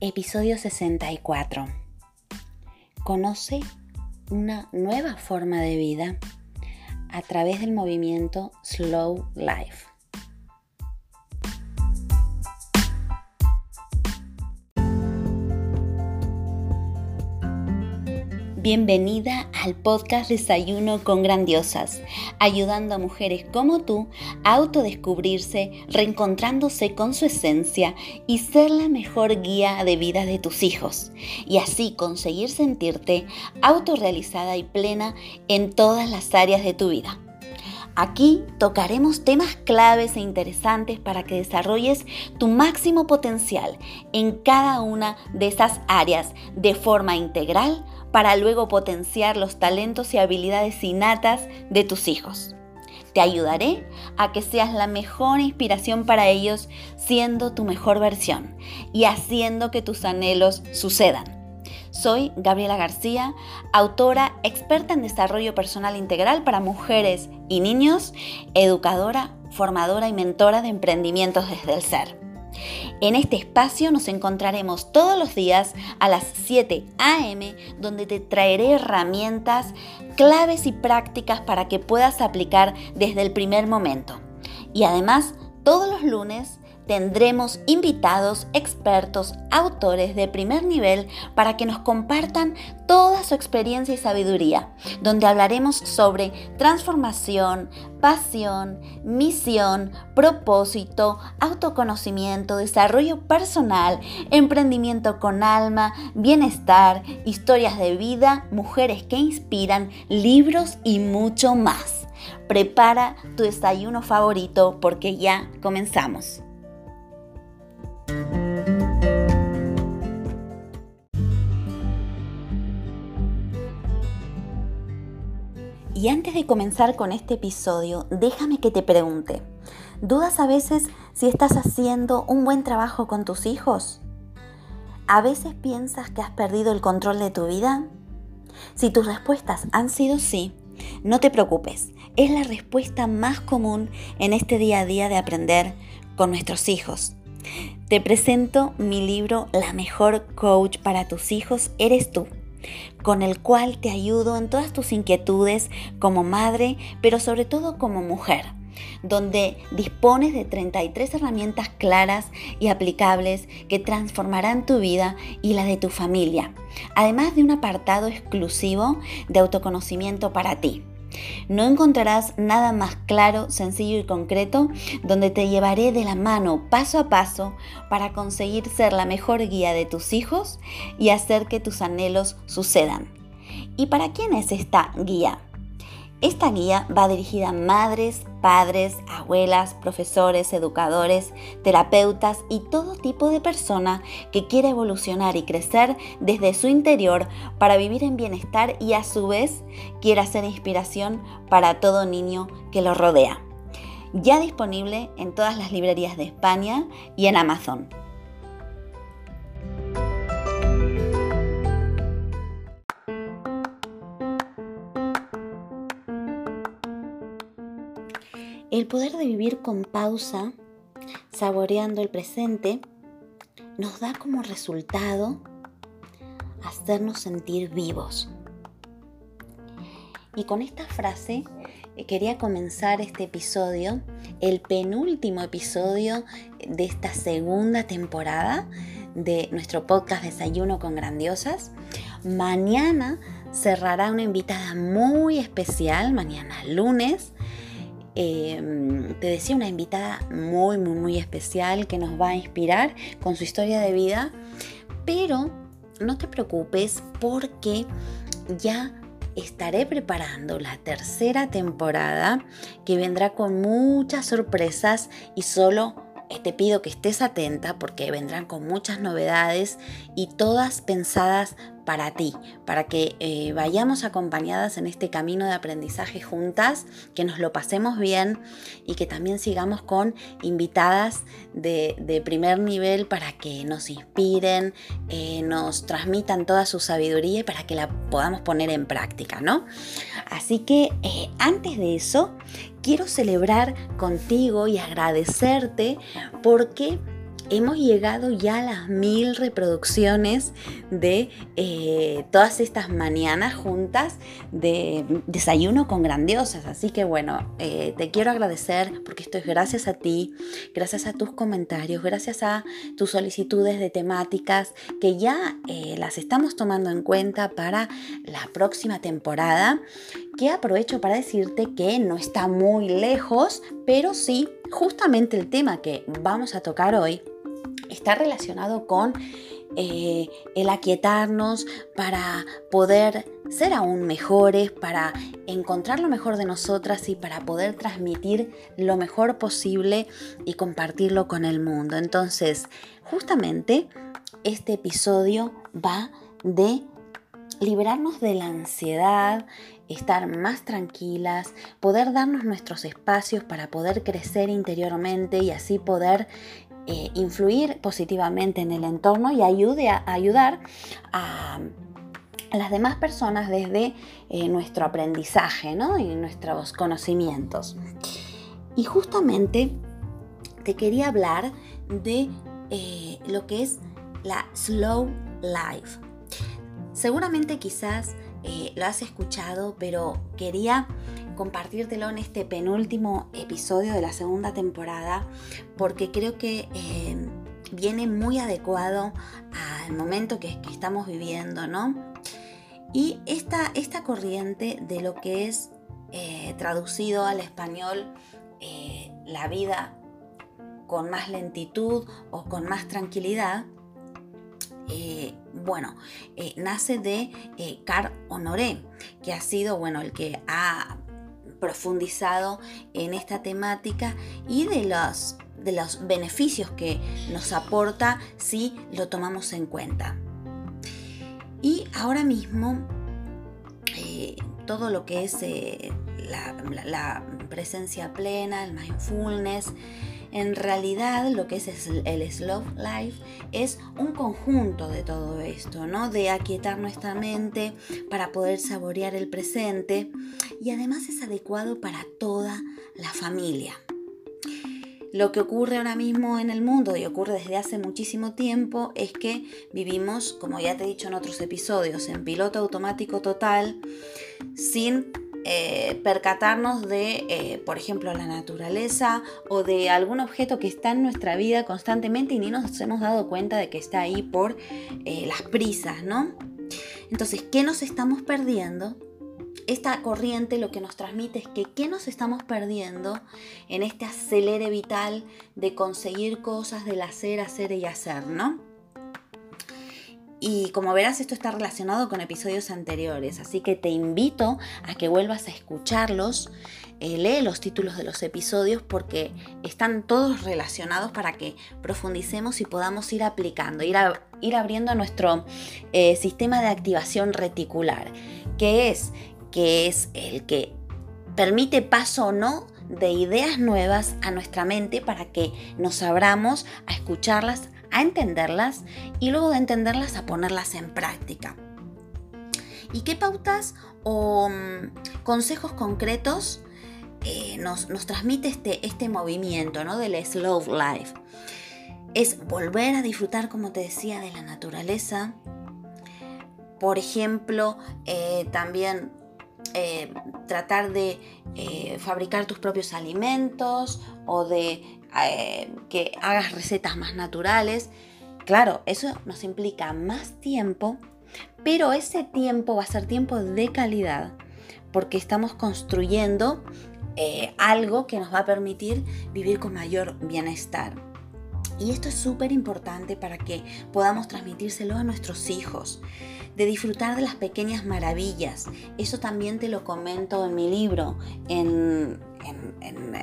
Episodio 64. Conoce una nueva forma de vida a través del movimiento Slow Life. Bienvenida al podcast Desayuno con Grandiosas, ayudando a mujeres como tú a autodescubrirse, reencontrándose con su esencia y ser la mejor guía de vida de tus hijos, y así conseguir sentirte autorrealizada y plena en todas las áreas de tu vida. Aquí tocaremos temas claves e interesantes para que desarrolles tu máximo potencial en cada una de esas áreas de forma integral para luego potenciar los talentos y habilidades innatas de tus hijos. Te ayudaré a que seas la mejor inspiración para ellos siendo tu mejor versión y haciendo que tus anhelos sucedan. Soy Gabriela García, autora experta en desarrollo personal integral para mujeres y niños, educadora, formadora y mentora de emprendimientos desde el ser. En este espacio nos encontraremos todos los días a las 7 a.m. donde te traeré herramientas, claves y prácticas para que puedas aplicar desde el primer momento. Y además, todos los lunes tendremos invitados, expertos, autores de primer nivel para que nos compartan toda su experiencia y sabiduría, donde hablaremos sobre transformación, pasión, misión, propósito, autoconocimiento, desarrollo personal, emprendimiento con alma, bienestar, historias de vida, mujeres que inspiran, libros y mucho más. Prepara tu desayuno favorito porque ya comenzamos. Y antes de comenzar con este episodio, déjame que te pregunte, ¿dudas a veces si estás haciendo un buen trabajo con tus hijos? ¿A veces piensas que has perdido el control de tu vida? Si tus respuestas han sido sí, no te preocupes, es la respuesta más común en este día a día de aprender con nuestros hijos. Te presento mi libro La mejor coach para tus hijos eres tú con el cual te ayudo en todas tus inquietudes como madre, pero sobre todo como mujer donde dispones de 33 herramientas claras y aplicables que transformarán tu vida y la de tu familia, además de un apartado exclusivo de autoconocimiento para ti. No encontrarás nada más claro, sencillo y concreto donde te llevaré de la mano paso a paso para conseguir ser la mejor guía de tus hijos y hacer que tus anhelos sucedan. ¿Y para quién es esta guía? Esta guía va dirigida a madres, padres, abuelas, profesores, educadores, terapeutas y todo tipo de persona que quiera evolucionar y crecer desde su interior para vivir en bienestar y a su vez quiera ser inspiración para todo niño que lo rodea. Ya disponible en todas las librerías de España y en Amazon. Poder de vivir con pausa, saboreando el presente, nos da como resultado hacernos sentir vivos. Y con esta frase eh, quería comenzar este episodio, el penúltimo episodio de esta segunda temporada de nuestro podcast Desayuno con Grandiosas. Mañana cerrará una invitada muy especial, mañana lunes, Em, te decía, una invitada muy, muy, muy especial que nos va a inspirar con su historia de vida. Pero no te preocupes porque ya estaré preparando la tercera temporada que vendrá con muchas sorpresas y solo te pido que estés atenta porque vendrán con muchas novedades y todas pensadas para ti, para que eh, vayamos acompañadas en este camino de aprendizaje juntas, que nos lo pasemos bien y que también sigamos con invitadas de, primer nivel para que nos inspiren, eh, nos transmitan toda su sabiduría y para que la podamos poner en práctica, ¿no? Así que eh, antes de eso, quiero celebrar contigo y agradecerte porque hemos llegado ya a las mil reproducciones de eh, todas estas mañanas juntas de desayuno con grandiosas. Así que bueno, eh, te quiero agradecer porque esto es gracias a ti, gracias a tus comentarios, gracias a tus solicitudes de temáticas que ya eh, las estamos tomando en cuenta para la próxima temporada que aprovecho para decirte que no está muy lejos, pero sí, justamente el tema que vamos a tocar hoy está relacionado con eh, el aquietarnos para poder ser aún mejores, para encontrar lo mejor de nosotras y para poder transmitir lo mejor posible y compartirlo con el mundo. Entonces, justamente este episodio va de liberarnos de la ansiedad, estar más tranquilas, poder darnos nuestros espacios para poder crecer interiormente y así poder eh, influir positivamente en el entorno y ayude a, ayudar a, las demás personas desde eh, nuestro aprendizaje y nuestros conocimientos. Y justamente te quería hablar de eh, lo que es la slow life. Seguramente quizás lo has escuchado, pero quería compartírtelo en este penúltimo episodio de la segunda temporada porque creo que eh, viene muy adecuado al momento que, estamos viviendo, ¿no? Y esta, esta, corriente de lo que es eh, traducido al español la vida con más lentitud o con más tranquilidad, eh, bueno, eh, nace de eh, Car Honoré, que ha sido, bueno, el que ha profundizado en esta temática y de los, de los beneficios que nos aporta si lo tomamos en cuenta. Y ahora mismo, todo lo que es la presencia plena, el mindfulness, en realidad lo que es el slow life es un conjunto de todo esto, ¿no? De aquietar nuestra mente para poder saborear el presente y además es adecuado para toda la familia. Lo que ocurre ahora mismo en el mundo y ocurre desde hace muchísimo tiempo es que vivimos, como ya te he dicho en otros episodios, en piloto automático total, sin eh, percatarnos de, eh, por ejemplo, la naturaleza o de algún objeto que está en nuestra vida constantemente y ni nos hemos dado cuenta de que está ahí por eh, las prisas, ¿no? Entonces, ¿qué nos estamos perdiendo? Esta corriente lo que nos transmite es que qué nos estamos perdiendo en este acelere vital de conseguir cosas, del hacer, hacer y hacer, ¿no? Y como verás, esto está relacionado con episodios anteriores, así que te invito a que vuelvas a escucharlos. Eh, lee los títulos de los episodios porque están todos relacionados para que profundicemos y podamos ir aplicando, ir, abriendo nuestro eh, sistema de activación reticular, que es, que es el que permite paso o no de ideas nuevas a nuestra mente para que nos abramos a escucharlas, a entenderlas y luego de entenderlas a ponerlas en práctica. ¿Y qué pautas o mm, consejos concretos eh, nos, transmite este, este movimiento ¿no? del slow life? Es volver a disfrutar, como te decía, de la naturaleza. Por ejemplo, eh, también eh, tratar de fabricar tus propios alimentos o de eh, que hagas recetas más naturales. Claro, eso nos implica más tiempo, pero ese tiempo va a ser tiempo de calidad, porque estamos construyendo eh, algo que nos va a permitir vivir con mayor bienestar. Y esto es súper importante para que podamos transmitírselo a nuestros hijos, de disfrutar de las pequeñas maravillas. Eso también te lo comento en mi libro, en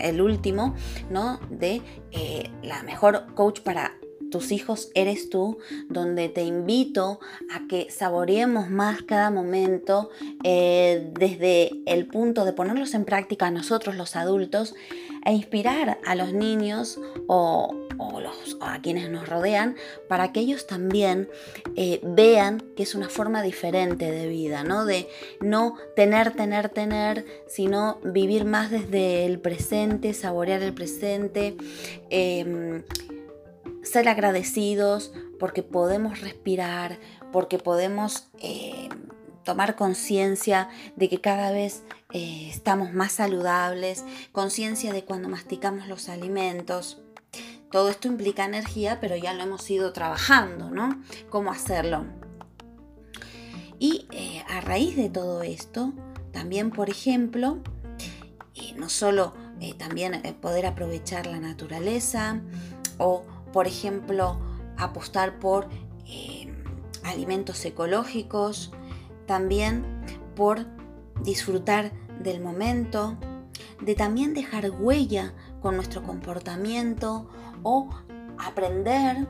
el último, ¿no? De eh, la mejor coach para tus hijos eres tú, donde te invito a que saboreemos más cada momento eh, desde el punto de ponerlos en práctica nosotros los adultos e inspirar a los niños o, los, a quienes nos rodean para que ellos también eh, vean que es una forma diferente de vida, ¿no? De no tener, tener, tener, sino vivir más desde el presente, saborear el presente. Em, ser agradecidos porque podemos respirar, porque podemos eh, tomar conciencia de que cada vez eh, estamos más saludables, conciencia de cuando masticamos los alimentos. Todo esto implica energía, pero ya lo hemos ido trabajando, ¿no? ¿Cómo hacerlo? Y eh, a raíz de todo esto, también, por ejemplo, no solo también poder aprovechar la naturaleza o por ejemplo, apostar por eh, alimentos ecológicos, también por disfrutar del momento, de también dejar huella con nuestro comportamiento o aprender,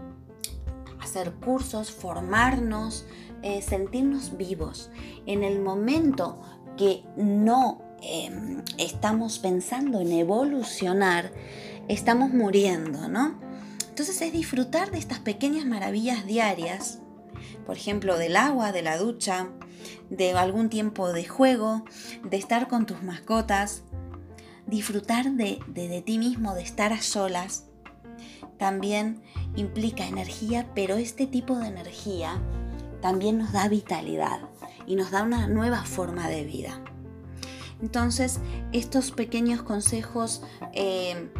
hacer cursos, formarnos, eh, sentirnos vivos. En el momento que no em, estamos pensando en evolucionar, estamos muriendo, ¿no? Entonces es disfrutar de estas pequeñas maravillas diarias, por ejemplo, del agua, de la ducha, de algún tiempo de juego, de estar con tus mascotas, disfrutar de, de, ti mismo, de estar a solas. También implica energía, pero este tipo de energía también nos da vitalidad y nos da una nueva forma de vida. Entonces, estos pequeños consejos eh,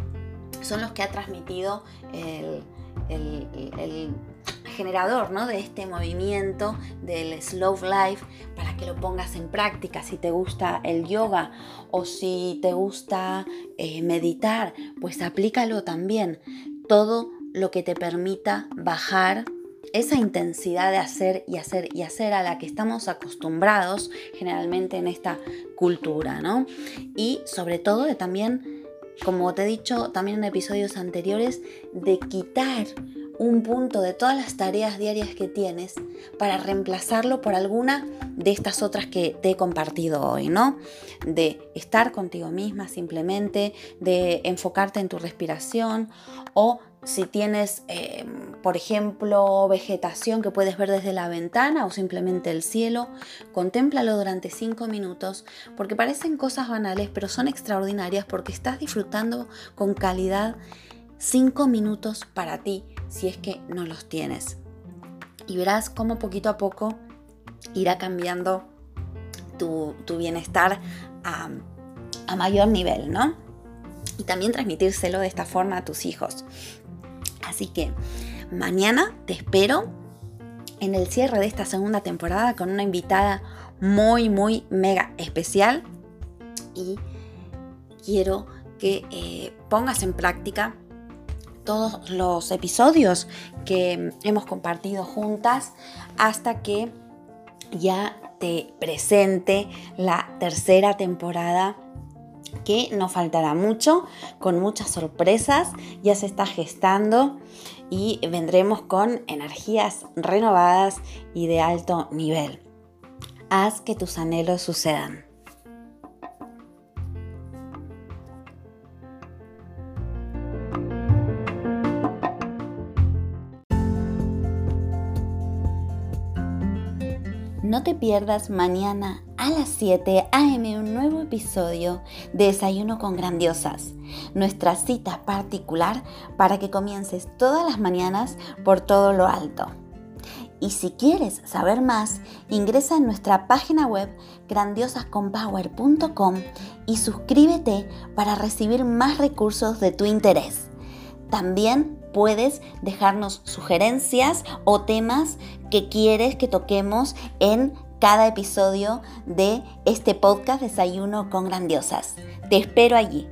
son los que ha transmitido el, generador ¿no? de este movimiento del slow life para que lo pongas en práctica. Si te gusta el yoga o si te gusta eh, meditar, pues aplícalo también. Todo lo que te permita bajar esa intensidad de hacer y hacer y hacer a la que estamos acostumbrados generalmente en esta cultura, ¿no? Y sobre todo de también como te he dicho también en episodios anteriores, de quitar un punto de todas las tareas diarias que tienes para reemplazarlo por alguna de estas otras que te he compartido hoy, ¿no? De estar contigo misma simplemente, de enfocarte en tu respiración o si tienes, em, por ejemplo, vegetación que puedes ver desde la ventana o simplemente el cielo, contémplalo durante cinco minutos porque parecen cosas banales, pero son extraordinarias porque estás disfrutando con calidad cinco minutos para ti si es que no los tienes. Y verás cómo poquito a poco irá cambiando tu, bienestar a, a mayor nivel, ¿no? Y también transmitírselo de esta forma a tus hijos. Así que mañana te espero en el cierre de esta segunda temporada con una invitada muy, muy mega especial. Y quiero que eh, pongas en práctica todos los episodios que hemos compartido juntas hasta que ya te presente la tercera temporada que no faltará mucho, con muchas sorpresas, ya se está gestando y vendremos con energías renovadas y de alto nivel. Haz que tus anhelos sucedan. No te pierdas mañana a las 7 a.m. un nuevo episodio de Desayuno con Grandiosas, nuestra cita particular para que comiences todas las mañanas por todo lo alto. Y si quieres saber más, ingresa en nuestra página web grandiosasconpower.com y suscríbete para recibir más recursos de tu interés. También puedes dejarnos sugerencias o temas que quieres que toquemos en cada episodio de este podcast Desayuno con Grandiosas. Te espero allí.